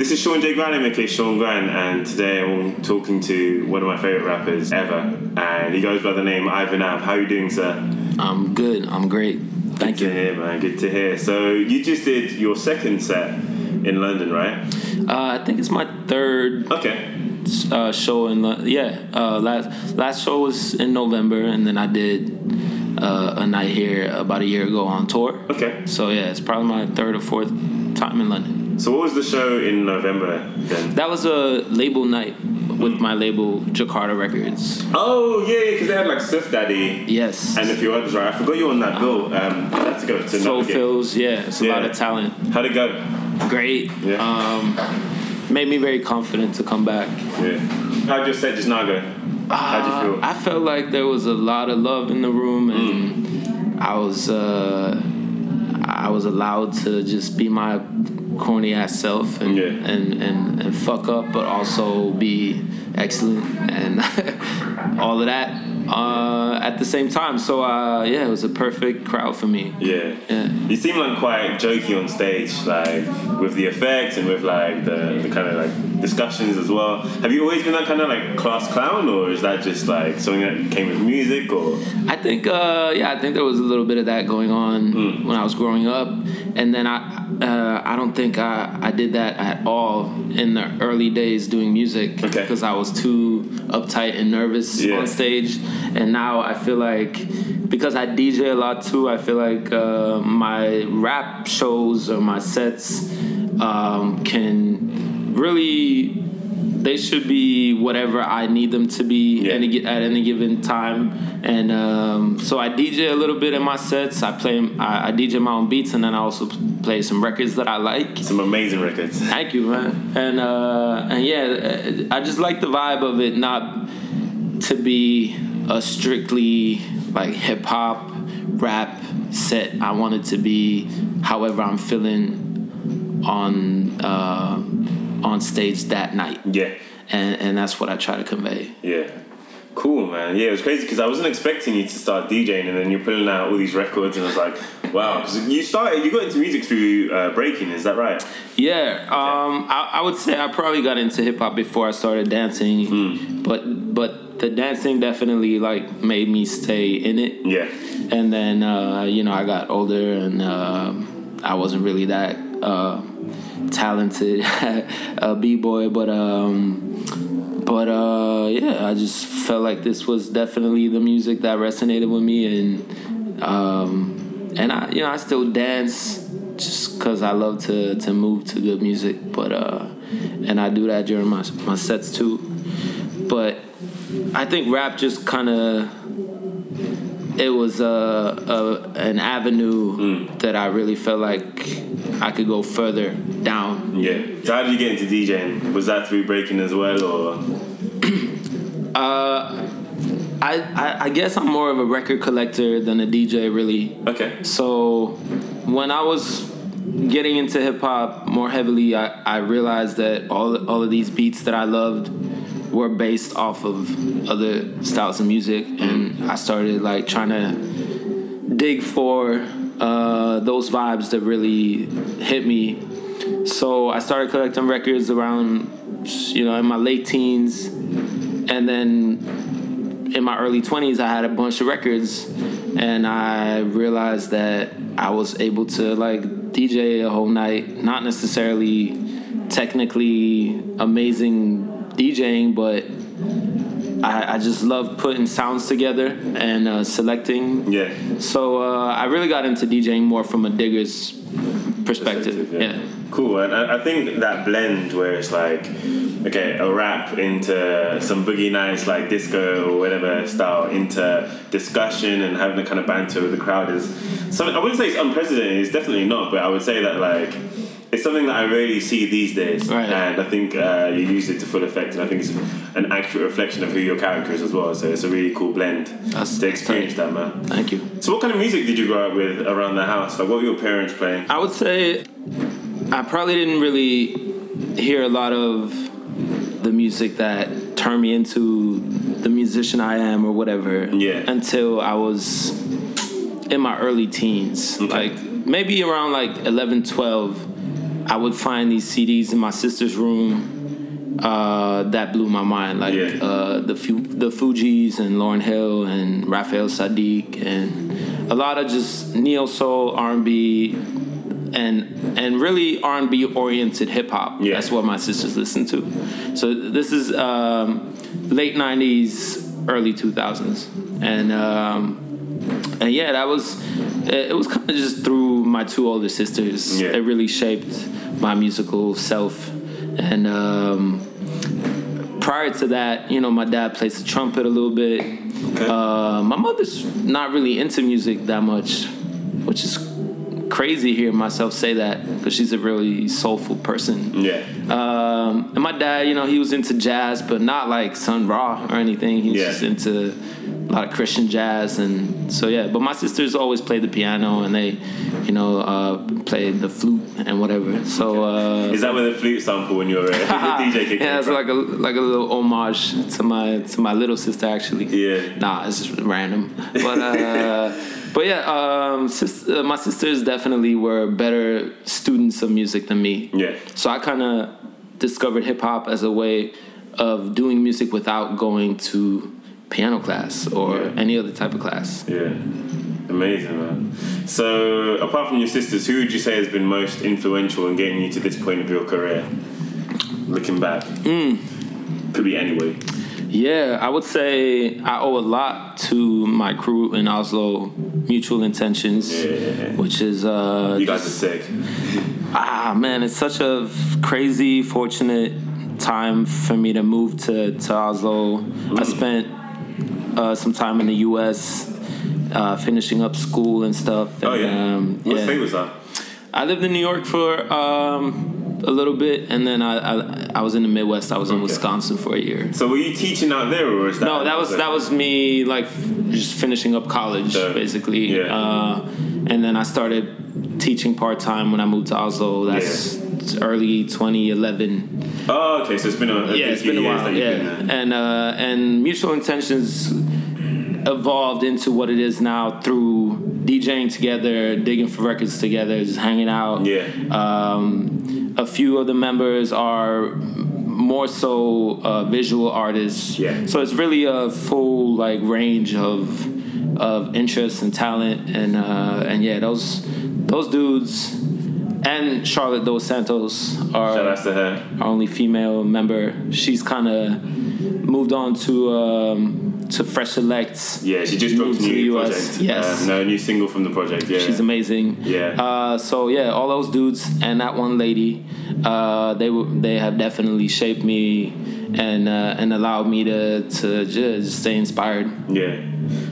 This is Sean J. Grant, aka Sean Grant, and today I'm talking to one of my favorite rappers ever, and he goes by the name Ivan Ave. How are you doing, sir? I'm good. I'm great. Thank Good you. to hear, man. Good to hear. So you just did your second set in London, right? Uh, I think it's my third Okay. uh, show in London. Yeah, uh, last last show was in November, and then I did uh, a night here about a year ago on tour. Okay. So yeah, it's probably my third or fourth time in London. So what was the show in November then? That was a label night with my label Jakarta Records. Oh yeah, because they had like Suff Daddy Yes. and a few others, right? I forgot you were on that bill. Um, to go to Soul. Fills, yeah, it's a lot of talent. How'd it go? Great. Yeah. Um, made me very confident to come back. Yeah. How'd your set just now go? How'd you feel? Uh, I felt like there was a lot of love in the room, and I was uh, I was allowed to just be my corny ass self and Yeah. and, and and fuck up, but also be excellent and all of that uh, at the same time. So uh, yeah, it was a perfect crowd for me. Yeah. Yeah. You seem like quite jokey on stage, like with the effects and with like the, the kind of like discussions as well. Have you always been that kind of like class clown, or is that just like something that came with music, or I think, uh, yeah, I think there was a little bit of that going on Hmm. when I was growing up, and then I, uh, I don't think I, I did that at all in the early days doing music Okay. because I was too uptight and nervous Yeah. on stage, and now I feel like because I DJ a lot too, I feel like uh, my rap shows or my sets um, can really. They should be whatever I need them to be Yeah. any at any given time, and um, so I DJ a little bit in my sets. I play, I, I DJ my own beats, and then I also play some records that I like. some amazing records? Thank you, man. And uh, and yeah, I just like the vibe of it, not to be a strictly like hip hop rap set. I want it to be however I'm feeling on uh, on stage that night, Yeah. and and that's what I try to convey. Yeah. Cool, man. Yeah, it was crazy because I wasn't expecting you to start DJing, and then you're pulling out all these records, and I was like, wow. Because you started, you got into music through uh, breaking, is that right? Yeah, um, I, I would say I probably got into hip hop before I started dancing, but but the dancing definitely like made me stay in it. Yeah. And then uh, you know I got older and um I wasn't really that uh, talented a b boy, but um, but uh, yeah, I just felt like this was definitely the music that resonated with me, and um, and I you know I still dance just because I love to to move to good music, but uh, and I do that during my my sets too, but I think rap just kind of it was a, a an avenue that I really felt like I could go further down. Yeah. So how did you get into DJing? Was that through breaking as well, or? Uh, I, I I guess I'm more of a record collector than a DJ really. Okay. So when I was getting into hip hop more heavily, I, I realized that all all of these beats that I loved were based off of other styles of music, and I started like trying to dig for uh, those vibes that really hit me. So I started collecting records around, you know, in my late teens, and then in my early 20s i had a bunch of records and i realized that i was able to like dj a whole night not necessarily technically amazing djing but i, I just love putting sounds together and uh, selecting Yeah. so uh, i really got into djing more from a digger's perspective, yeah. Cool, and I I think that blend where it's like, okay, a rap into some boogie nights like disco or whatever style into discussion and having a kind of banter with the crowd is something. I wouldn't say it's unprecedented. It's definitely not, but I would say that like. It's something that I rarely see these days, Right. and I think uh, you use it to full effect, and I think it's an accurate reflection of who your character is as well. So it's a really cool blend That's- to experience that, man. thank you So, what kind of music did you grow up with around the house? Like, what were your parents playing? I would say I probably didn't really hear a lot of the music that turned me into the musician I am or whatever Yeah. until I was in my early teens. Okay. Like maybe around like 11, 12, I would find these CDs in my sister's room uh, that blew my mind, like Yeah. uh, the Fu- the Fugees and Lauryn Hill and Raphael Saadiq and a lot of just neo soul R and B and and really R and B oriented hip hop. Yeah. That's what my sisters listen to. So this is um, late '90s, early 2000s, and. Um, and yeah, that was it. it was kind of just through my two older sisters. Yeah. It really shaped my musical self. And um, prior to that, you know, my dad plays the trumpet a little bit. Okay. Uh, my mother's not really into music that much, which is crazy hearing myself say that because she's a really soulful person. yeah. Um, and my dad, you know, he was into jazz, but not like Sun Ra or anything. He was Yeah. just into a lot of Christian jazz, and so yeah. But my sisters always played the piano, and they, you know, uh, played the flute and whatever. So uh, Is that where the flute sample when you were a DJ yeah, it's from? like a like a little homage to my to my little sister actually. Yeah. Nah, it's just random. But uh, but yeah, um, sis- uh, my sisters definitely were better students of music than me. Yeah. So I kind of discovered hip hop as a way of doing music without going to piano class or Yeah. any other type of class. Yeah. Amazing, man. So, apart from your sisters, who would you say has been most influential in getting you to this point of your career? Looking back. Hmm. Could be anyway. Yeah, I would say I owe a lot to my crew in Oslo, Mutual Intentions, Yeah. which is uh, You guys are sick. ah man, it's such a crazy, fortunate time for me to move to to Oslo. I spent uh, some time in the U.S. Uh, finishing up school and stuff. Oh, yeah. um, what yeah. state was that? I lived in New York for um, a little bit, and then I, I I was in the Midwest. I was in Wisconsin for a year. So, were you teaching out there, or is that? No, that was that was me like just finishing up college basically, yeah. uh, and then I started teaching part time when I moved to Oslo. That's early 2011. Oh, okay. So it's been a, a yeah, it's been a while. Yeah, been and uh, and Mutual Intentions evolved into what it is now through DJing together, digging for records together, just hanging out. Yeah. Um, a few of the members are more so uh, visual artists. Yeah. So it's really a full like range of of interests and talent, and uh, and yeah, those those dudes and Charlotte Dos Santos are Shout out to her. our only female member. She's kind of moved on to um, to Fresh Selects. Yeah, she just dropped a new US. Yes. Uh, no, a new single from the project. Yeah. She's amazing. Yeah. Uh, so yeah, all those dudes and that one lady, uh, they were they have definitely shaped me and uh, and allowed me to to just stay inspired. Yeah.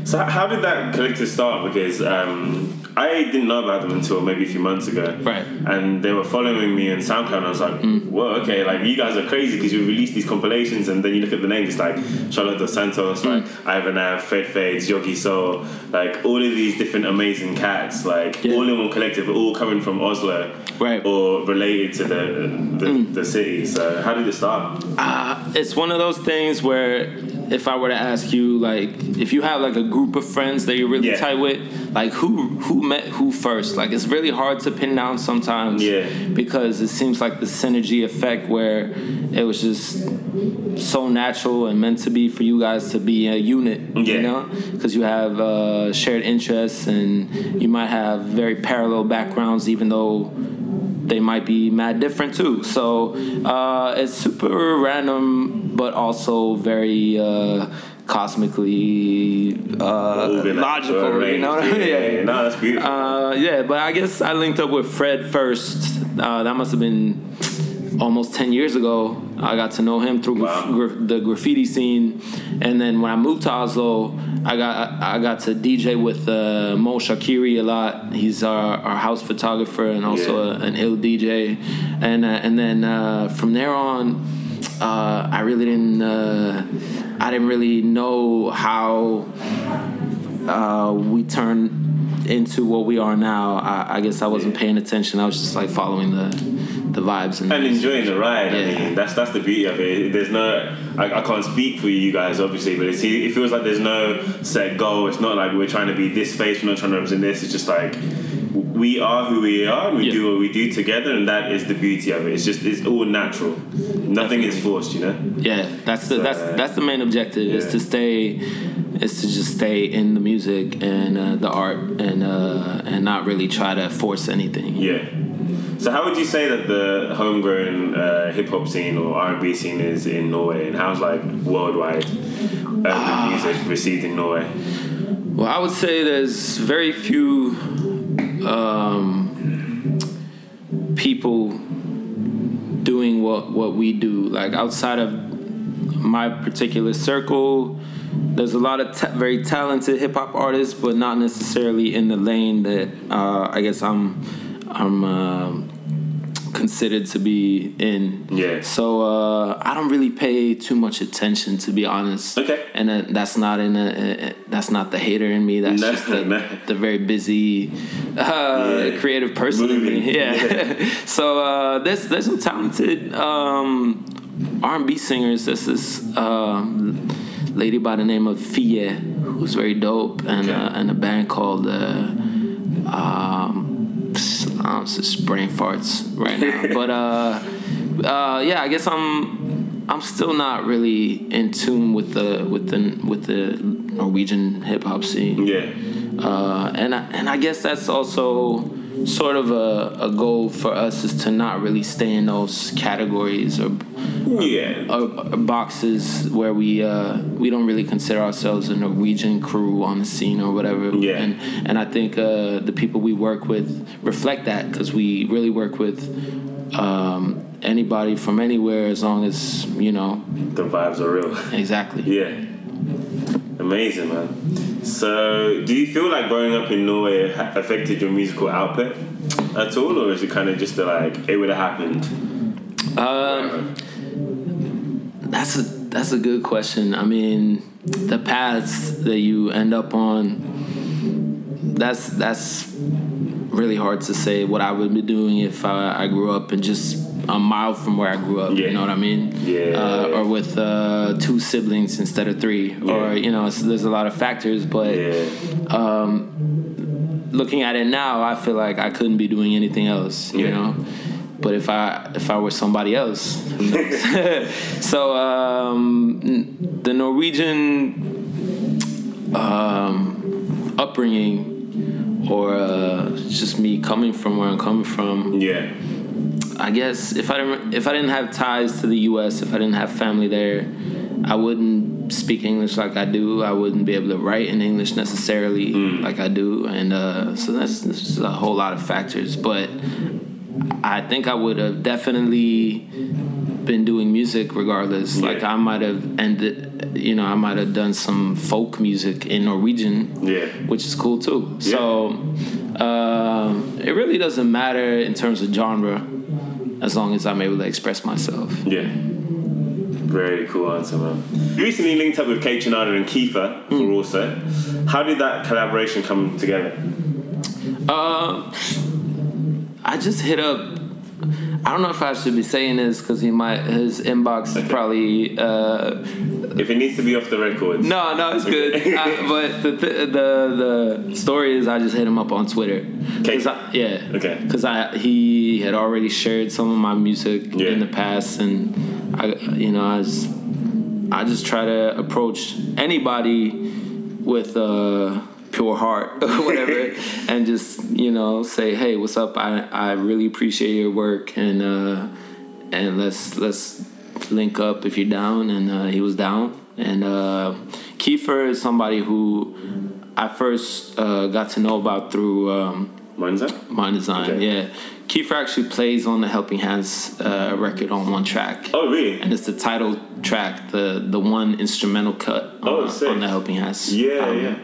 So how did that collective start? Because um, I didn't know about them until maybe a few months ago. Right. And they were following me on SoundCloud, and I was like, Mm. "Whoa, okay, like you guys are crazy because you release these compilations, and then you look at the names, it's like Charlotte Dos Santos, like Mm. Ivan Ave, Fred Fades, Yogi Soul, like all of these different amazing cats, like Yeah. all in one collective, all coming from Oslo, Right. Mm. Or related to the the, the city. So how did it start? Uh, it's one of those things where if I were to ask you, like, if you have like a group of friends that you're really Yeah. tight with, like, who who met who first? Like, it's really hard to pin down sometimes. Yeah. Because it seems like the synergy effect where it was just so natural and meant to be for you guys to be a unit. Yeah. You know, because you have uh, shared interests and you might have very parallel backgrounds, even though they might be mad different too. So uh, it's super random, but also very uh, cosmically uh, logical. You know what I mean? Yeah, yeah, yeah. No, that's beautiful. Uh, yeah, but I guess I linked up with Fred first. Uh, that must have been almost 10 years ago. I got to know him through Wow. the graffiti scene. And then when I moved to Oslo, I got I got to DJ with uh, Mo Shakiri a lot. He's our, our house photographer and also Yeah. a, an ill DJ. And uh, and then uh, from there on, uh, I really didn't uh, I didn't really know how uh, we turned into what we are now. I, I guess I wasn't Yeah. paying attention. I was just like following the the vibes and, and enjoying the ride. I mean, that's that's the beauty of it. There's no, I, I can't speak for you guys, obviously, but it's, it feels like there's no set goal. It's not like we're trying to be this face. We're not trying to represent this. It's just like we are who we are. and We Yeah. do what we do together, and that is the beauty of it. It's just it's all natural. Nothing is forced, you know. Yeah, that's the So, that's that's the main objective is to stay is to just stay in the music and uh, the art and uh, and not really try to force anything. Yeah. So how would you say that the homegrown uh, hip hop scene or R and B scene is in Norway, and how's like worldwide urban music received in Norway? Well, I would say there's very few um, people doing what what we do. Like outside of my particular circle, there's a lot of very talented hip hop artists, but not necessarily in the lane that uh, I guess I'm I'm um, considered to be in. Yeah. So uh, I don't really pay too much attention, to be honest. Okay. And uh, that's not in a, uh, that's not the hater in me. That's No, just the, no. the very busy, uh, Yeah. creative person in me. Yeah. Yeah. so uh, there's there's some talented um, R&B singers. There's this um, lady by the name of Fie, who's very dope, and Okay. uh, and a band called. Uh, um, I'm just brain farts right now, but uh, uh, yeah, I guess I'm I'm still not really in tune with the with the with the Norwegian hip hop scene. Yeah. Uh, and I, and I guess that's also sort of a, a goal for us is to not really stay in those categories or, Yeah. or boxes where we uh, we don't really consider ourselves a Norwegian crew on the scene or whatever. Yeah. And and I think uh, the people we work with reflect that because we really work with. Um, anybody from anywhere as long as you know The vibes are real. exactly Yeah. Amazing, man. So, do you feel like growing up in Norway affected your musical output at all, or is it kind of just a, like it would have happened? Um, that's a that's a good question. I mean, the paths that you end up on, that's that's really hard to say what I would be doing if I, I grew up and just a mile from where I grew up. Yeah. You know what I mean? Yeah. Uh, or with uh, two siblings instead of three, or you know, it's, there's a lot of factors, but yeah. looking at it now, I feel like I couldn't be doing anything else, you know. But if I if I were somebody else, so um, the Norwegian um, upbringing, or uh, just me coming from where I'm coming from, Yeah. I guess if I didn't if I didn't have ties to the U.S., if I didn't have family there, I wouldn't speak English like I do. I wouldn't be able to write in English necessarily like I do, and uh, so that's, that's just a whole lot of factors. But I think I would have definitely been doing music regardless. Yeah. Like I might have ended, you know, I might have done some folk music in Norwegian Yeah. which is cool too. So uh, it really doesn't matter in terms of genre, as long as I'm able to express myself. Yeah. Very cool answer, man. You recently linked up with Kaytranada and Kiefer for also. How did that collaboration come together? Uh, I just hit up. I don't know if I should be saying this because he might his inbox is probably uh, If it needs to be off the record. no no it's good I, but the, the the the story is I just hit him up on Twitter. Okay. I, yeah Okay. because I he had already shared some of my music Yeah. in the past and I you know I just I just try to approach anybody with a pure heart or whatever and just you know say hey what's up I, I really appreciate your work and uh and let's let's link up if you're down and uh, he was down and uh Kiefer is somebody who I first uh, got to know about through um, Mine's that? Mndsgn Okay. yeah Kiefer actually plays on the Helping Hands uh, record on one track Oh, really? and it's the title track, the the one instrumental cut on, Oh, on the Helping Hands. Yeah, album. yeah.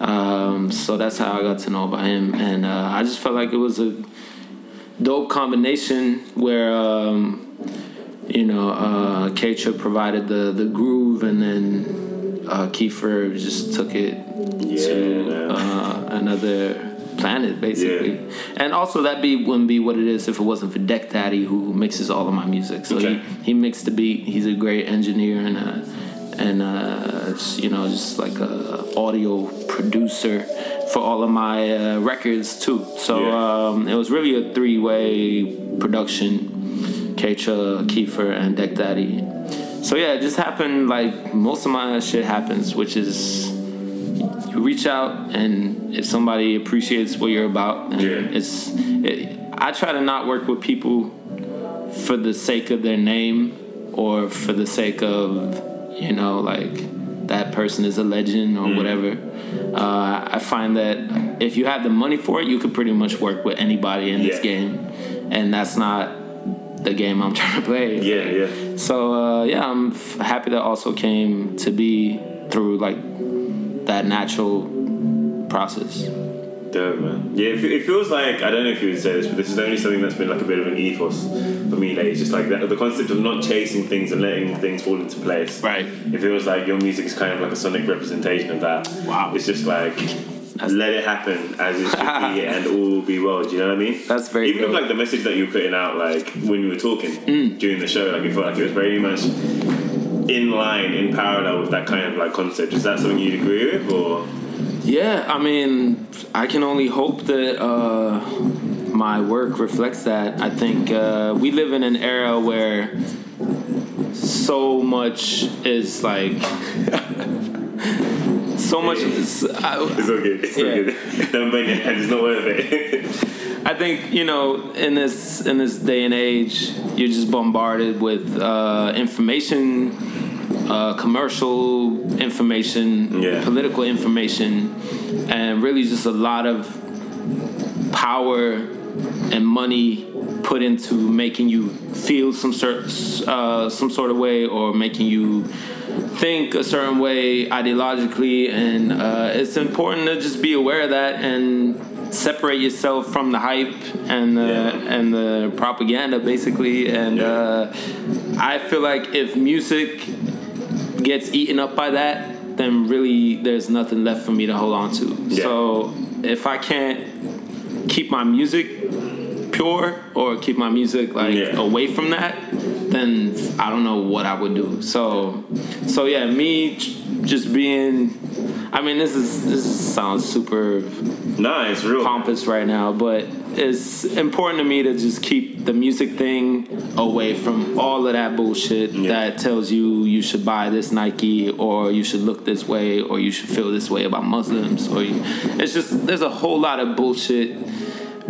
Um, so that's how I got to know about him, and uh, I just felt like it was a dope combination where um, you know uh, Kaytra provided the the groove, and then uh, Kiefer just took it Yeah, to uh, another planet basically. And also that beat wouldn't be what it is if it wasn't for deck daddy who mixes all of my music. So Okay. he, he mixed the beat. He's a great engineer and uh and uh you know just like a audio producer for all of my uh, records too. So Yeah. um, it was really a three way production. Kaytra, Kiefer, and Deck Daddy. So yeah, it just happened like most of my shit happens, which is you reach out and if somebody appreciates what you're about, and Yeah. it's it, I try to not work with people for the sake of their name or for the sake of you know like that person is a legend or whatever. Uh, I find that if you have the money for it, you could pretty much work with anybody in this game, and that's not the game I'm trying to play. Yeah, yeah. So uh, yeah, I'm f- happy that also came to be through like that natural process. Dope, man. Yeah, it, it feels like I don't know if you would say this, but this is only something that's been like a bit of an ethos for me. Like it's just like that, the concept of not chasing things and letting things fall into place. Right. It feels like your music is kind of like a sonic representation of that. Wow. It's just like let it happen as it should be, and all will be well. Do you know what I mean? That's very Even with dope. like the message that you were putting out, like when you were talking mm. during the show, like it felt like it was very much in line, in parallel with that kind of like concept. Is that something you'd agree with, or? Yeah, I mean, I can only hope that uh, my work reflects that. I think uh, we live in an era where so much is like. so much. Is, I, It's good. It's Yeah. good. Don't your head. It's not worth it. I think you know in this in this day and age, you're just bombarded with uh, information, uh, commercial information, Yeah. political information, and really just a lot of power and money put into making you feel some sort uh, some sort of way or making you think a certain way ideologically and uh, it's important to just be aware of that and separate yourself from the hype and the Yeah. and the propaganda basically and Yeah. uh, I feel like if music gets eaten up by that then really there's nothing left for me to hold on to Yeah. so if I can't keep my music pure or keep my music like Yeah. away from that then I don't know what I would do. So, so yeah, me just being. I mean, this is this sounds super nah, real. pompous right now, but it's important to me to just keep the music thing away from all of that bullshit Yeah. that tells you you should buy this Nike or you should look this way or you should feel this way about Muslims or you, it's just there's a whole lot of bullshit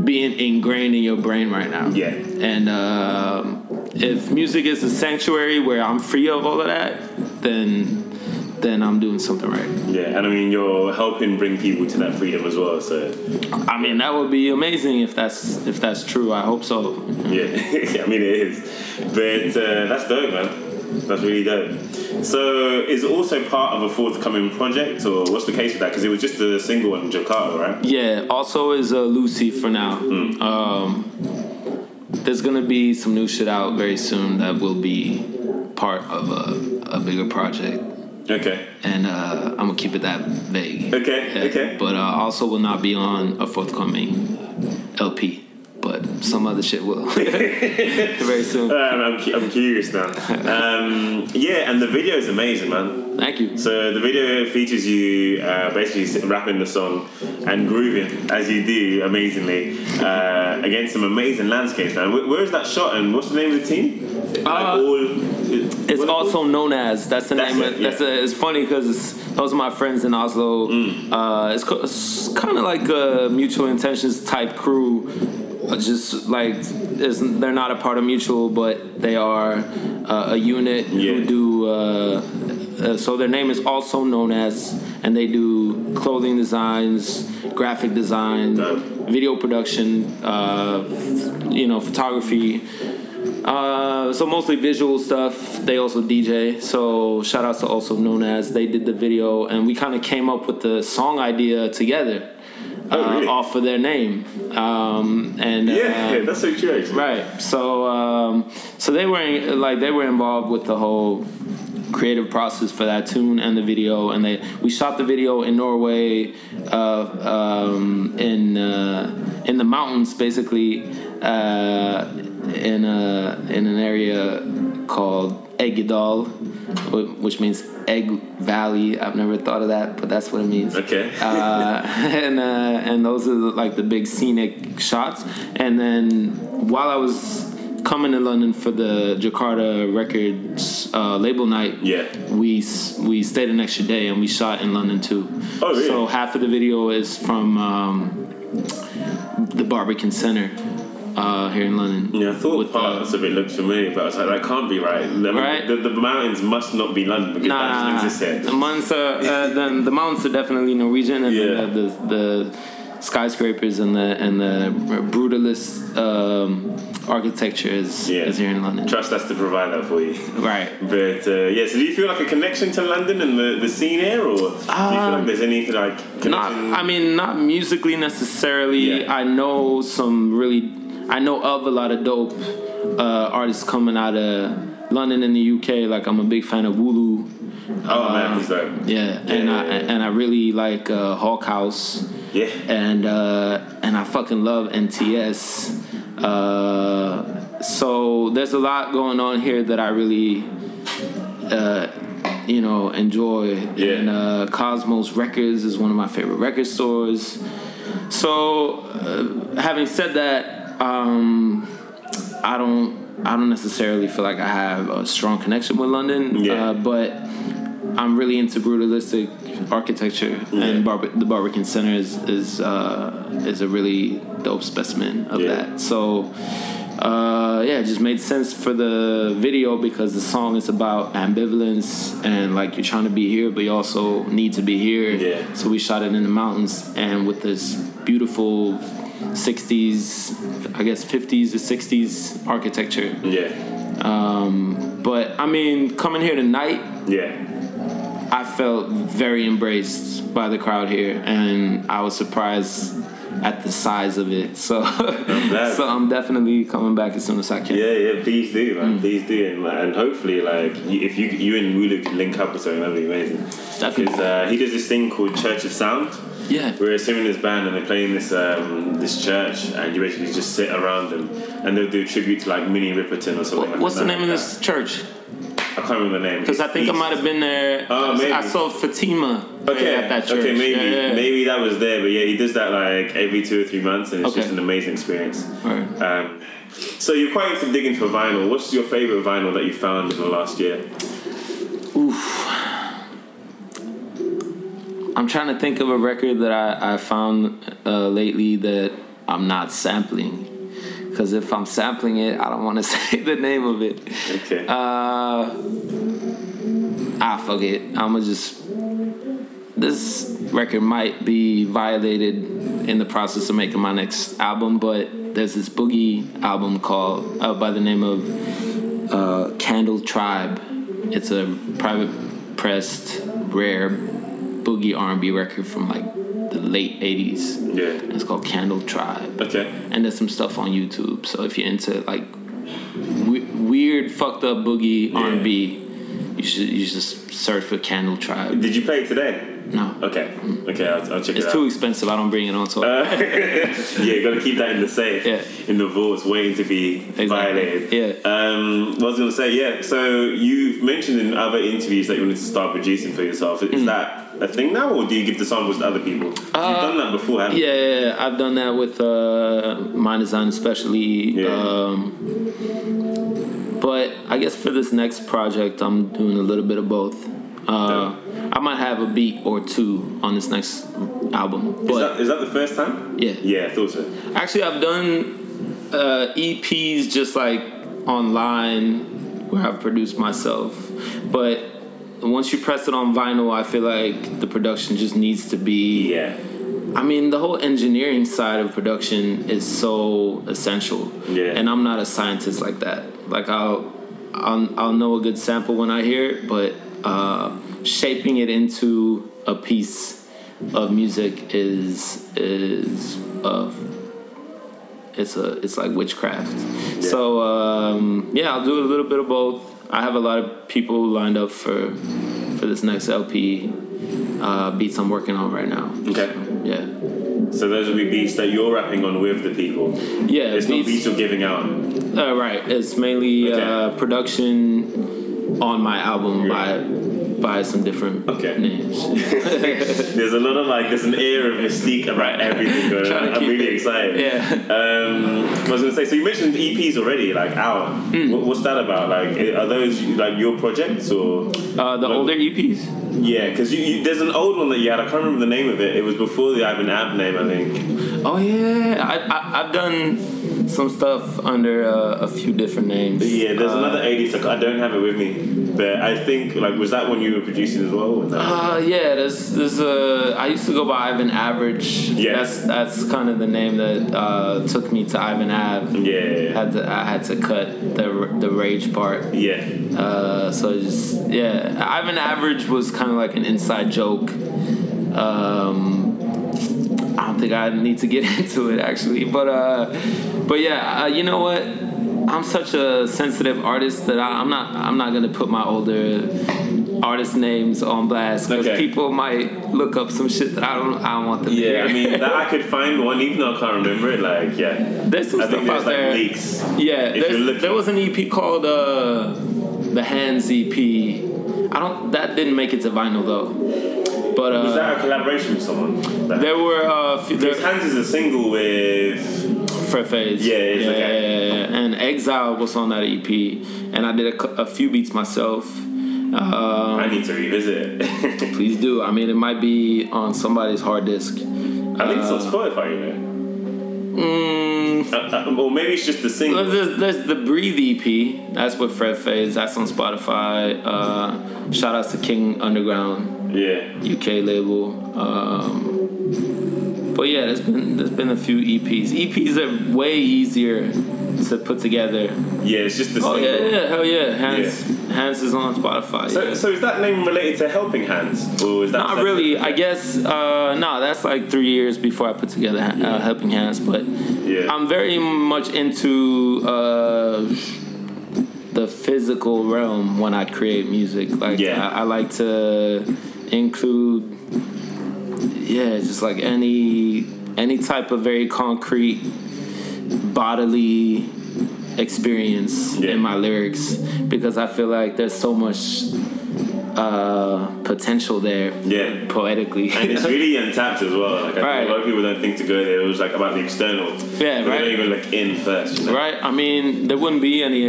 being ingrained in your brain right now. Yeah. And um, if music is a sanctuary where I'm free of all of that, then then I'm doing something right. Yeah, and I mean you're helping bring people to that freedom as well. So I mean, that would be amazing if that's if that's true. I hope so. yeah, I mean it is, but uh, that's dope, man. That's really dope. So is it also part of a forthcoming project, or what's the case with that? Because it was just a single in Jakarta, right? Yeah. Also, is uh, Lucy for now. Um, there's gonna be some new shit out very soon that will be part of a, a bigger project, Okay. and uh, I'm gonna keep it that vague. Okay. Yeah. Okay. But uh, also will not be on a forthcoming LP. But some other shit will very soon. Um, I'm, I'm curious now. Um, yeah, and the video is amazing, man. Thank you. So the video features you uh, basically rapping the song and grooving as you do amazingly uh, against some amazing landscapes, man. Where, where is that shot and what's the name of the team? Like Uh, all, It's also known as that's the That's name. it, of, that's a, it's funny because those are my friends in Oslo. Mm. Uh, it's, co- it's kind of like a mutual intentions type crew. uh, Just like they're not a part of mutual, but they are uh, a unit Yeah. who do. Uh, uh, so their name is also known as, and they do clothing designs, graphic design, video production, uh, you know, photography. Uh, so mostly visual stuff. They also DJ. So shout outs to also known as they did the video, and we kind of came up with the song idea together Oh, uh, really? off of their name. Um, and yeah, yeah, that's so true. Actually. Right. So um, so they were in, like they were involved with the whole creative process for that tune and the video, and they we shot the video in Norway, uh, um, in uh, in the mountains, basically, uh, in a in an area called Eggedal, which means Egg Valley. I've never thought of that, but that's what it means. Okay. uh, and uh, and those are like the big scenic shots. And then while I was coming to London for the Jakarta Records uh, label night, Yeah. we we stayed an extra day and we shot in London too. Oh, really? So half of the video is from um, the Barbican Center uh, here in London. Yeah, I thought With, uh, parts of it looked familiar, but I was like, that can't be right. The, Right? the, the mountains must not be London because that Nah, doesn't exist the mountains are uh, the, the mountains are definitely Norwegian, and Yeah. the, the the skyscrapers and the and the brutalist um, architecture is, Yeah. is here in London. Trust us to provide that for you. Right. But uh, yeah, so do you feel like a connection to London and the, the scene here, or do you feel like there's anything like Not. I mean, not musically necessarily. Yeah. I know some really, I know of a lot of dope uh, artists coming out of London and the UK. Like I'm a big fan of Wu-Lu. oh man, he's like, Yeah, and Yeah, I yeah, yeah. and I really like uh, Hawk House. yeah, and uh, and I fucking love NTS. Uh, so there's a lot going on here that I really, uh, you know, enjoy. Yeah. And uh, Cosmos Records is one of my favorite record stores. So, uh, having said that, um, I don't. I don't necessarily feel like I have a strong connection with London, Yeah. uh, but I'm really into brutalistic architecture, Yeah. and the Barbican Center is is uh, is a really dope specimen of Yeah. that. So. Uh, yeah, it just made sense for the video because the song is about ambivalence and like you're trying to be here, but you also need to be here. Yeah. So we shot it in the mountains and with this beautiful 60s, I guess 50s to 60s architecture. yeah, Um, but I mean, coming here tonight, yeah, I felt very embraced by the crowd here, and I was surprised at the size of it. So, glad. so I'm definitely coming back as soon as I can. yeah, yeah. Please do, man. Mm. Please do, and, and hopefully, like, if you you and Wu-Lu could link up or something, that'd be amazing. Definitely. Because uh, he does this thing called Church of Sound. Yeah. We're assuming this band and they're playing this um, this church, and you basically just sit around them, and they'll do a tribute to like Minnie Riperton or something. like What's the name of this church? I can't remember the name. Because I think I might have been there. Oh, maybe. I saw Fatima Okay, at that church. okay, maybe Yeah, yeah. maybe that was there, but yeah, he does that like every two or three months, and it's Okay. just an amazing experience. Alright. Um, so you're quite into digging for vinyl. What's your favorite vinyl that you found in the last year? I'm trying to think of a record that I, I found uh, lately that I'm not sampling. Because if I'm sampling it, I don't want to say the name of it. Okay. Uh, ah, fuck it. I'm gonna just. This record might be violated in the process of making my next album, but there's this boogie album called uh, by the name of uh, Candle Tribe. It's a private pressed, rare boogie R&B record from like the late '80s. yeah. It's called Candle Tribe Okay. and there's some stuff on YouTube. So if you're into like we- weird, fucked up boogie Yeah. R&B, you should you should just search for Candle Tribe. Did you play it today? No, Okay. Okay, I'll, I'll check it's it too expensive. I don't bring it on tour. yeah, you gotta keep that in the safe, Yeah. in the vaults, waiting to be Exactly. violated. Yeah. Um, what I was gonna say, yeah. So you've mentioned in other interviews that you wanted to start producing for yourself. Mm. Is that a thing now, or do you give the samples to other people? You've done that before, haven't? Uh, yeah, yeah, yeah, I've done that with uh, Mndsgn, especially. Yeah. Um, but I guess for this next project, I'm doing a little bit of both. Uh, I might have a beat or two on this next album, Is that, is that the first time? yeah, Yeah, I thought so. Actually, I've done uh, EPs just like online where I've produced myself. But once you press it on vinyl, I feel like the production just needs to be. Yeah. I mean, the whole engineering side of production is so essential. Yeah. And I'm not a scientist like that. Like I'll, I'll, I'll know a good sample when I hear it, but uh, shaping it into a piece of music is is uh, it's a it's like witchcraft. Yeah. So um, yeah, I'll do a little bit of both. I have a lot of people lined up for for this next LP uh, beats I'm working on right now. Okay. Yeah. So those will be beats that you're rapping on with the people. Yeah, It's not beats- beats you're giving out. Uh, right. It's mainly Okay. uh, production on my album by by some different Okay. names. There's a lot of like, there's an air of mystique about everything going on. I'm really it- excited. yeah. Um, I was gonna say, so you mentioned EPs already, like out. What, what's that about? Like, are those like your projects or? Uh, the Like- older EPs. Yeah, because there's an old one that you had. I can't remember the name of it. It was before the Ivan Ave name, I think. Oh yeah, I, I I've done some stuff under uh, a few different names. Yeah, there's Uh, another 80s. Like, I don't have it with me, but I think like was that one you were producing as well? Or no? Uh, yeah, there's there's a. I used to go by Ivan Average. Yeah. That's that's kind of the name that uh, took me to Ivan Ave. yeah, Had to, I had to cut the the rage part. yeah, Uh, so just yeah, Ivan Average was kind of like an inside joke. Um, think I need to get into it actually, but uh, but yeah, uh, you know what? I'm such a sensitive artist that I, I'm not I'm not gonna put my older artist names on blast because Okay. people might look up some shit that I don't I don't want them to yeah. I mean, that I could find one, even though I can't remember it. Like, yeah, there's some I stuff out like there. leaks. Yeah, there was an EP called uh, the Hands EP. I don't. That didn't make it to vinyl though. But uh, Was that a collaboration with someone? That- there were uh, few, there, Hands is a single with. Fred Fades. Yeah, it's yeah, okay. yeah, yeah. And Exile was on that EP, and I did a, a few beats myself. I Um, need to revisit it. please do. I mean, it might be on somebody's hard disk. I think it's on Spotify, you know. Mm, Uh, uh, or maybe it's just the single. There's, there's the Breathe EP. That's with Fred Fades. That's on Spotify. Uh, shout outs to King Underground, Yeah. UK label. Um, but yeah, there's been there's been a few EPs. EPs are way easier to put together. Yeah, it's just the Oh single. yeah, yeah, hell yeah. Hans Hans is on Spotify. So, yeah. so is that name related to Helping Hands, or is that Not really. I guess uh, no. That's like three years before I put together uh, Helping Hands. But Yeah. I'm very much into uh, the physical realm when I create music. Like Yeah. I, I like to include, yeah, just like any any type of very concrete bodily experience Yeah. in my lyrics because I feel like there's so much uh, potential there Yeah. poetically. And it's really untapped as well. Like I Right. think a lot of people don't think to go there. It was like about the external. Yeah, But right. They don't even look in first. You know? Right. I mean, there wouldn't be any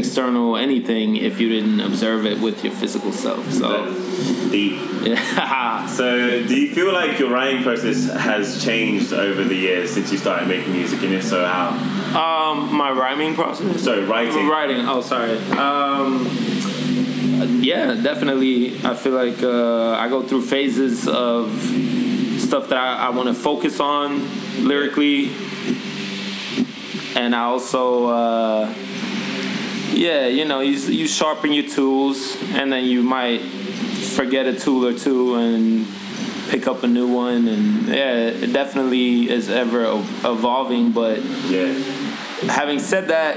external anything if you didn't observe it with your physical self. So, That's Deep. yeah. So, do you feel like your writing process has changed over the years since you started making music? And if so, how? um, my rhyming process. Sorry, writing. Writing. Oh, sorry. Um, yeah, definitely. I feel like uh, I go through phases of stuff that I, I want to focus on lyrically, and I also, uh, yeah, you know, you you sharpen your tools, and then you might forget a tool or two and pick up a new one, and yeah, it definitely is ever evolving, but Yeah. having said that,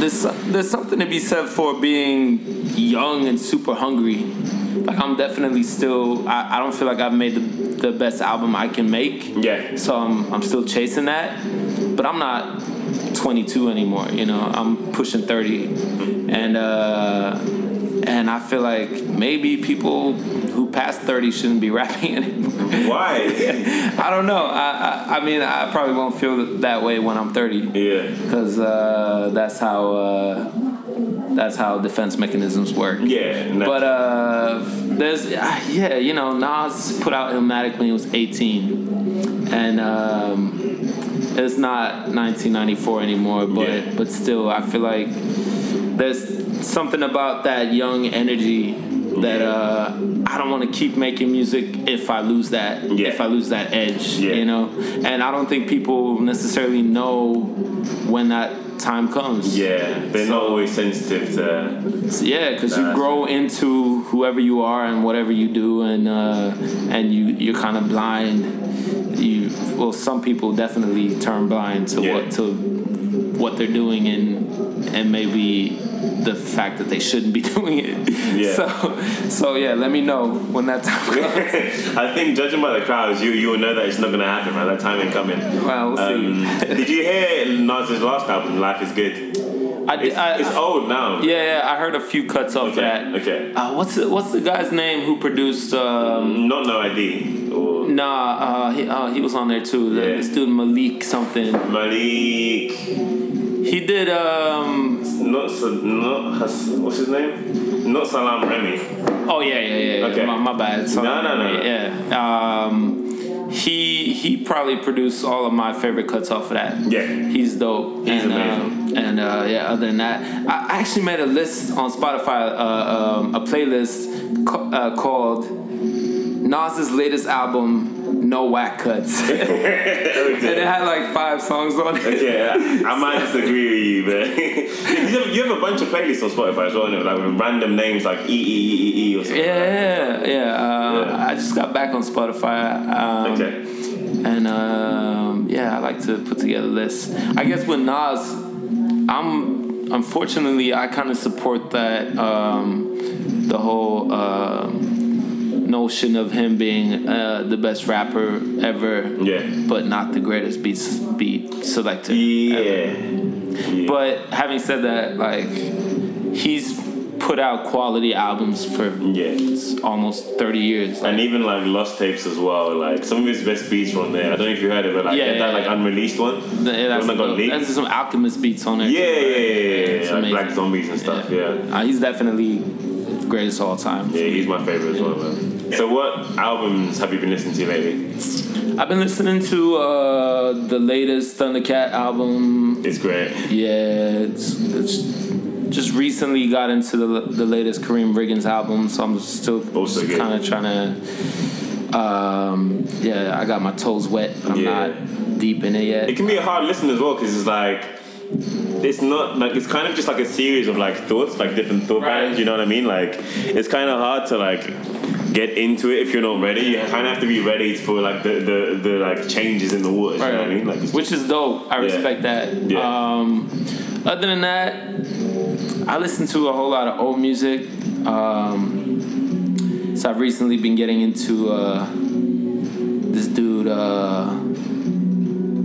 there's there's something to be said for being young and super hungry. Like I'm definitely still. I, I don't feel like I've made the, the best album I can make. Yeah. So I'm I'm still chasing that, but I'm not 22 anymore. You know, I'm pushing 30, and uh, and I feel like maybe people who past 30 shouldn't be rapping anymore. Why? I don't know. I, I I mean I probably won't feel that way when I'm 30 yeah. because uh, that's how uh, that's how defense mechanisms work. Yeah. But uh, there's yeah, you know, Nas put out Illmatic when he was 18, and um, it's not 1994 anymore. But Yeah. but still, I feel like there's something about that young energy that uh, I don't want to keep making music if I lose that Yeah. if I lose that edge, Yeah. you know. And I don't think people necessarily know when that time comes. yeah. They're not always sensitive to. So, yeah, because you grow into whoever you are and whatever you do, and uh, and you you're kind of blind. You well, some people definitely turn blind to Yeah. what to what they're doing and and maybe the fact that they shouldn't be doing it. Yeah. So so yeah, let me know when that time comes. I think judging by the crowds, you you will know that it's not gonna happen, man. That time ain't coming. Well, we'll Um, see. did you hear Nas's last album, Life Is Good? I, It's, I, it's old now. yeah, yeah, I heard a few cuts off Okay. that. Okay. Uh, what's the, what's the guy's name who produced? Um, Not no ID or nah, uh, he, uh, he was on there too. The, Yeah. This dude Malik something. Malik. He did. Um, Not not what's his name? Not Salaam Remi. oh yeah, yeah, yeah. yeah. Okay. My, my bad. Sorry. No, no, no. Yeah. Um, he he probably produced all of my favorite cuts off of that. Yeah. He's dope. He's and, amazing. Um, and uh, yeah, other than that, I actually made a list on Spotify, uh, um, a playlist ca- uh, called Nas's latest album, No Whack Cuts. and it had like five songs on it. Okay, I, I might disagree with you, but you, have, you have a bunch of playlists on Spotify as well, like with random names like E E E E E or something. Yeah, yeah. Uh, Yeah. I just got back on Spotify. Um, Okay. And um, yeah, I like to put together lists. I guess with Nas, I'm unfortunately I kind of support that um, the whole uh, notion of him being uh, the best rapper ever, Yeah. but not the greatest beat beat selector. Yeah. yeah. But having said that, like he's put out quality albums for yeah. almost 30 years. Like, And even like Lost Tapes as well, like some of his best beats from there. I don't know if you heard of it, like Yeah, that yeah, like unreleased one. the- yeah, that's, one that That's some Alchemist beats on it. Yeah, yeah, yeah, yeah. Like. Black Zombies and stuff. Yeah. Uh, he's definitely greatest of all time. Yeah, he's my favorite as well, man. So, what albums have you been listening to lately? I've been listening to uh, the latest Thundercat album. It's great. Yeah, it's, it's just recently got into the, the latest Karriem Riggins album, so I'm still kind of trying to. Um, yeah, I got my toes wet, but I'm Yeah. not deep in it yet. It can be a hard listen as well because it's like it's not like it's kind of just like a series of like thoughts, like different thought Right. patterns. You know what I mean? Like it's kind of hard to like get into it if you're not ready. You kind of have to be ready for like the the, the like changes in the waters. You know what I mean? Like Which is dope. I Yeah. respect that. Yeah. Um, other than that, I listen to a whole lot of old music. Um, so I've recently been getting into uh, this dude. Uh,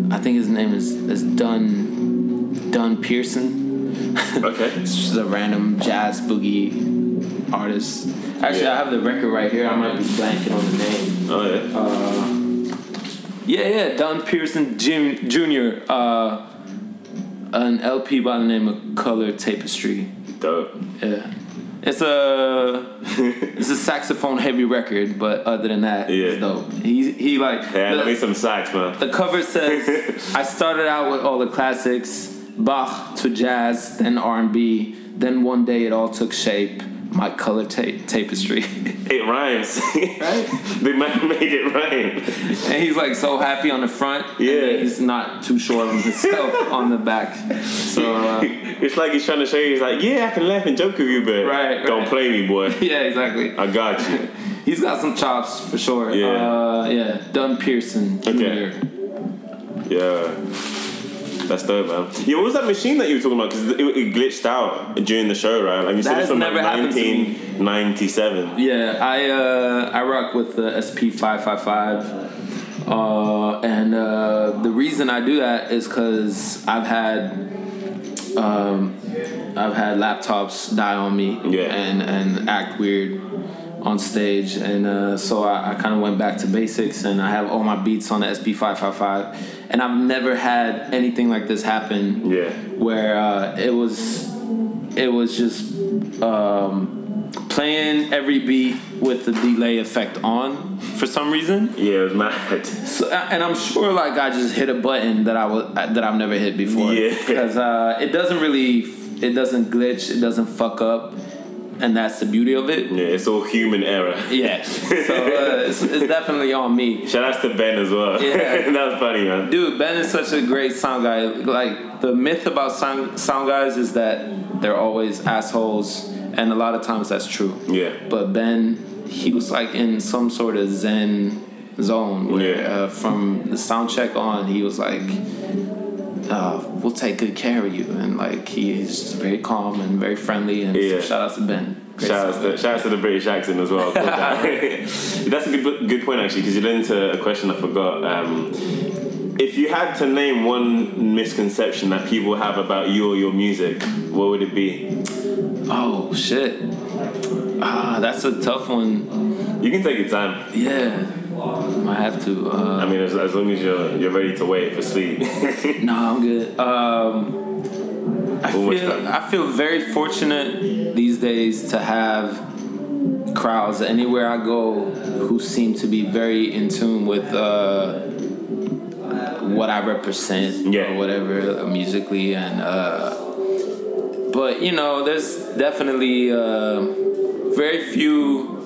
I think his name is is Dunn Dunn Pearson. okay. It's just a random jazz boogie artist. Actually, Yeah. I have the record right here. I might be blanking on the name. Oh yeah. Uh, yeah, yeah, Dunn Pearson Jr. Uh, an LP by the name of Color Tapestry. Dope. Yeah, it's a it's a saxophone heavy record, but other than that, Yeah. it's dope. He he like Yeah, the, let me some sax, man. the cover says I started out with all the classics, Bach to jazz, then R and B, then one day it all took shape. My color ta- tapestry. It rhymes. Right? they made it rhyme. And he's like so happy on the front. Yeah. he's not too sure of himself on the back. So uh, It's like he's trying to show you. He's like, yeah, I can laugh and joke with you, but Right, don't right. play me, boy. yeah, exactly. I got you. He's got some chops for sure. Yeah. Uh, yeah. Dunn Pearson Jr. Okay. Yeah. That's dope, man. Yeah, what was that machine that you were talking about? Because it, it glitched out during the show, right? Like you That said, it's from never like happened to me. 1997. Yeah, I uh, I rock with the SP five five five. Uh, and uh, the reason I do that is because I've had um, I've had laptops die on me Yeah. and and act weird on stage, and uh, so I, I kind of went back to basics, and I have all my beats on the SP five five five, and I've never had anything like this happen Yeah. where uh, it was it was just um, playing every beat with the delay effect on for some reason. Yeah, it was mad. So, and I'm sure like I just hit a button that I was that I've never hit before. Yeah. Because uh, it doesn't really it doesn't glitch, it doesn't fuck up, and that's the beauty of it. Yeah, it's all human error. Yeah. So uh, it's, it's definitely on me. Shout out to Ben as well. Yeah. that was funny, man. Dude, Ben is such a great sound guy. Like the myth about sound sound guys is that they're always assholes, and a lot of times that's true. Yeah. But Ben, he was like in some sort of zen zone where Yeah. uh, from the sound check on, he was like uh, we'll take good care of you. And like he is very calm and very friendly. And Yeah. shout out to Ben. Great Shout out, to, shout out to the British accent as well. That's a good good point actually, because you led into a question I forgot. Um, if you had to name one misconception that people have about you or your music, what would it be? Oh shit. Ah, that's a tough one. You can take your time. Yeah, might have to. Uh, I mean, as, as long as you're you're ready to wait for sleep. No, I'm good. Um, I Almost feel done. I feel very fortunate these days to have crowds anywhere I go who seem to be very in tune with uh, what I represent Yeah. or whatever uh, musically and. Uh, but you know, there's definitely uh, very few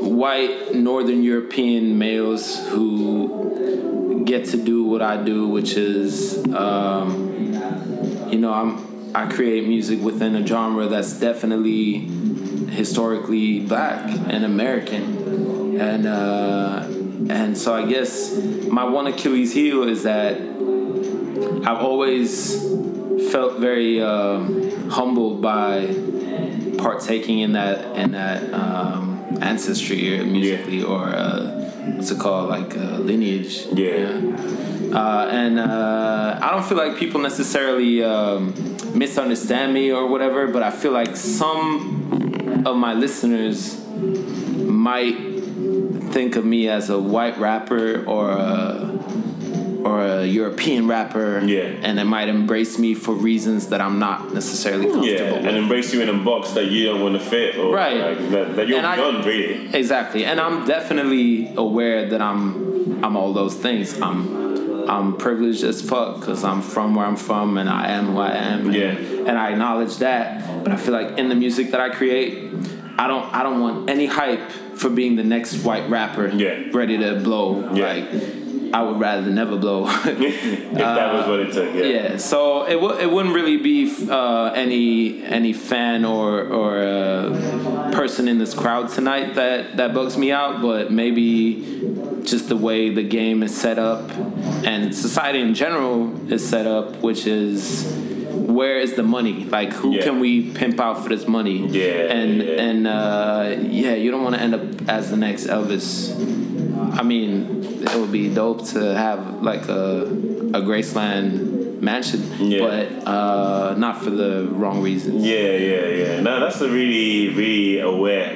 white Northern European males who get to do what I do, which is, um, you know, I'm I create music within a genre that's definitely historically black and American, and uh, and so I guess my one Achilles heel is that I've always felt very um, humbled by partaking in that in that um, ancestry or musically or uh, what's it called like uh, lineage. Yeah. Uh, and uh, I don't feel like people necessarily um, misunderstand me or whatever, but I feel like some of my listeners might think of me as a white rapper or a or a European rapper, Yeah. and they might embrace me for reasons that I'm not necessarily comfortable yeah, with. and embrace you in a box that you don't want to fit, or Right. like, that, that you're And I- really. Exactly, and I'm definitely aware that I'm I'm all those things. I'm I'm privileged as fuck because I'm from where I'm from and I am who I am. And, Yeah. and I acknowledge that. But I feel like in the music that I create, I don't I don't want any hype for being the next white rapper Yeah. ready to blow. Yeah. Like I would rather never blow. if that was what it took, yeah. Yeah, so it, w- it wouldn't really be uh, any any fan or or uh, person in this crowd tonight that that bugs me out, but maybe just the way the game is set up and society in general is set up, which is where is the money? Like who Yeah. can we pimp out for this money? Yeah, and yeah. and uh, yeah, you don't want to end up as the next Elvis. I mean, it would be dope to have like a a Graceland mansion, Yeah. but uh, not for the wrong reasons. Yeah, yeah, yeah. No, that's a really, really aware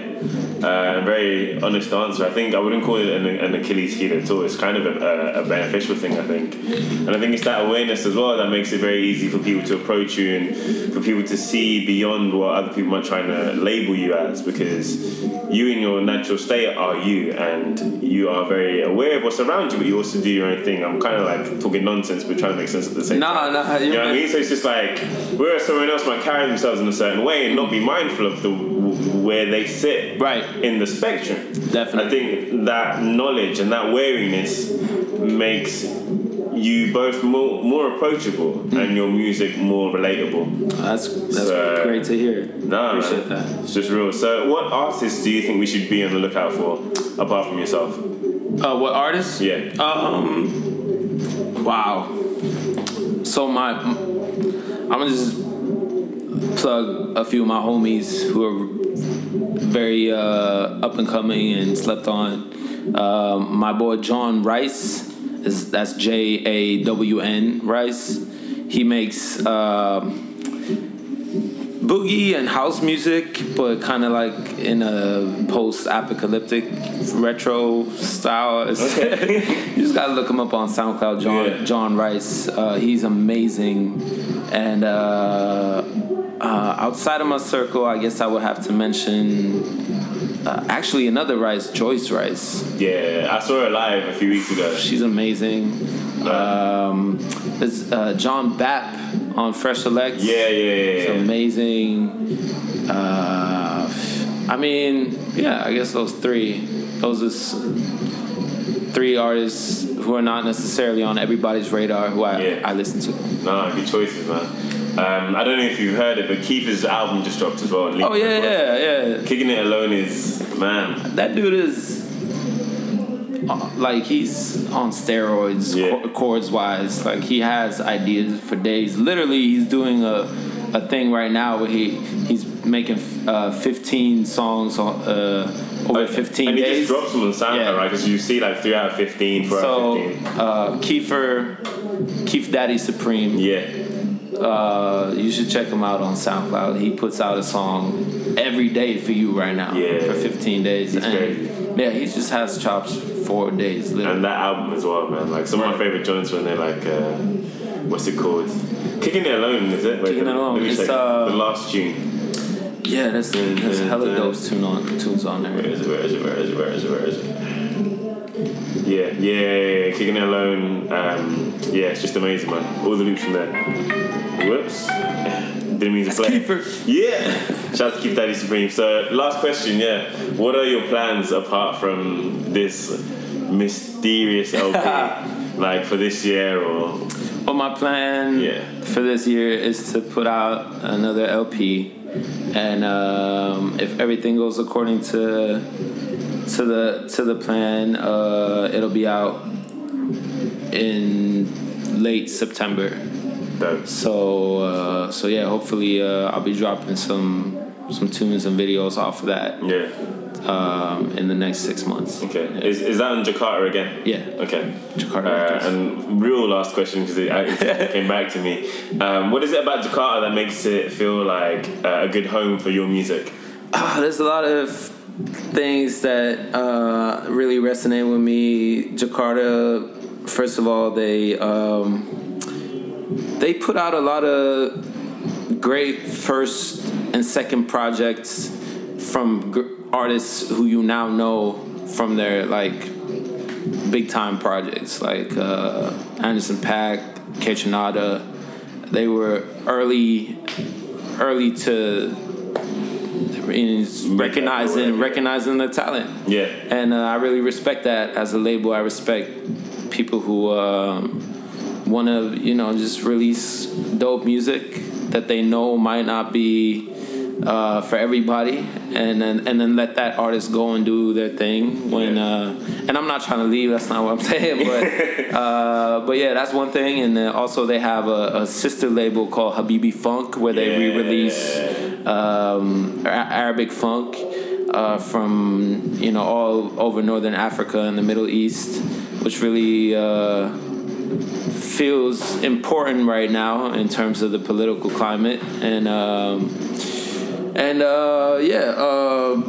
uh, very honest answer. I think I wouldn't call it an, an Achilles heel at all. It's kind of a, a, beneficial thing, I think. And I think it's that awareness as well that makes it very easy for people to approach you and for people to see beyond what other people might try to label you as because you in your natural state are you and you are very aware of what's around you, but you also do your own thing. I'm kind of like talking nonsense but trying to make sense at the same time. Nah, nah, You know what I mean? So it's just like whereas someone else might carry themselves in a certain way and not be mindful of the where they sit Right. in the spectrum. Definitely. I think that knowledge and that wariness makes you both more more approachable and your music more relatable. That's that's So- great to hear. No, Appreciate man, that. it's just real. So, what artists do you think we should be on the lookout for apart from yourself? Uh, what artists? Yeah. Um. Wow. So my, I'm gonna just plug a few of my homies who are very uh, up and coming and slept on. Um, my boy Jawn Rice is that's J A W N Rice. He makes. um boogie and house music, but kind of like in a post-apocalyptic retro style. It's- you just gotta look him up on SoundCloud. Jawn Yeah. Jawn Rice, uh, he's amazing. And uh, uh, outside of my circle, I guess I would have to mention. Uh, actually, another Rice, Joyce Wrice. Yeah, I saw her live a few weeks ago. She's amazing. Um, there's uh, Jon Bap on Fresh Select. Yeah, yeah, yeah. It's yeah. amazing. Uh, I mean, yeah, I guess those three. Those are three artists who are not necessarily on everybody's radar who I, Yeah. I listen to. Nah, good choices, man. Um, I don't know if you've heard it, but Keith's album just dropped as well. Oh yeah, yeah, yeah. Kickinit Alone is man. That dude is. uh, like he's on steroids Yeah. chords wise. Like he has ideas for days. Literally, he's doing a a thing right now where he he's making uh, 15 songs uh, over 15 and he just drops them on SoundCloud, Yeah. right? Because you see like three out of 15, four out so of 15. uh, Kiefer, Keith Daddy Supreme. Yeah. Uh, you should check him out on SoundCloud. He puts out a song every day for you right now Yeah. for 15 days. He's and crazy. yeah, he just has chops for days. Literally. And that album as well, man. Like some of my favorite joints when they're like, uh, what's it called? Kickinit Alone, is it? Wait, Kickinit Alone. It's, it. uh, the last tune. yeah, that's there's hella dope tune on tunes on Where there. is it? Where is it? Where is it? Where is it? Where is it? Yeah, yeah, yeah, yeah. Kickinit Alone. Um, yeah, it's just amazing, man. All the loops from there. Whoops. Didn't mean to play. Kiefer. Yeah. Shout out to Keith Daddy Supreme. So, last question, yeah. What are your plans apart from this mysterious LP? like for this year or. Well, my plan Yeah. for this year is to put out another LP, and um, if everything goes according to to the to the plan, uh, it'll be out in late September. Dope. So uh, so yeah, hopefully uh, I'll be dropping some some tunes and videos off of that Yeah. um, in the next six months. Okay. Is, is that in Jakarta again? Yeah, Okay. Jakarta Uh, and real last question because it, it came back to me. Um, what is it about Jakarta that makes it feel like uh, a good home for your music? Ah, there's a lot of things that uh, really resonate with me. Jakarta, first of all, they um, they put out a lot of great first and second projects from gr- artists who you now know from their like big time projects like uh, Anderson Paak, Kaytranada. They were early, early to in recognizing recognizing the talent. Yeah. And uh, I really respect that as a label. I respect people who um, want to, you know, just release dope music that they know might not be uh, for everybody, and then and then let that artist go and do their thing. When uh, and I'm not trying to leave. That's not what I'm saying. But uh, but yeah, that's one thing. And then also they have a, a sister label called Habibi Funk where they Yeah. re-release um, Arabic funk uh, from you know all over Northern Africa and the Middle East, which really uh, feels important right now in terms of the political climate and um, and uh, yeah, uh,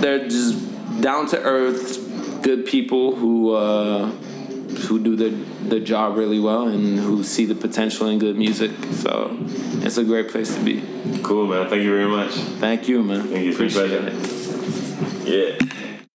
they're just down to earth, good people who. Uh, who do the the job really well and who see the potential in good music. So it's a great place to be. Cool, man. Thank you very much. Thank you, man. Thank you. It's been a Appreciate it. Yeah.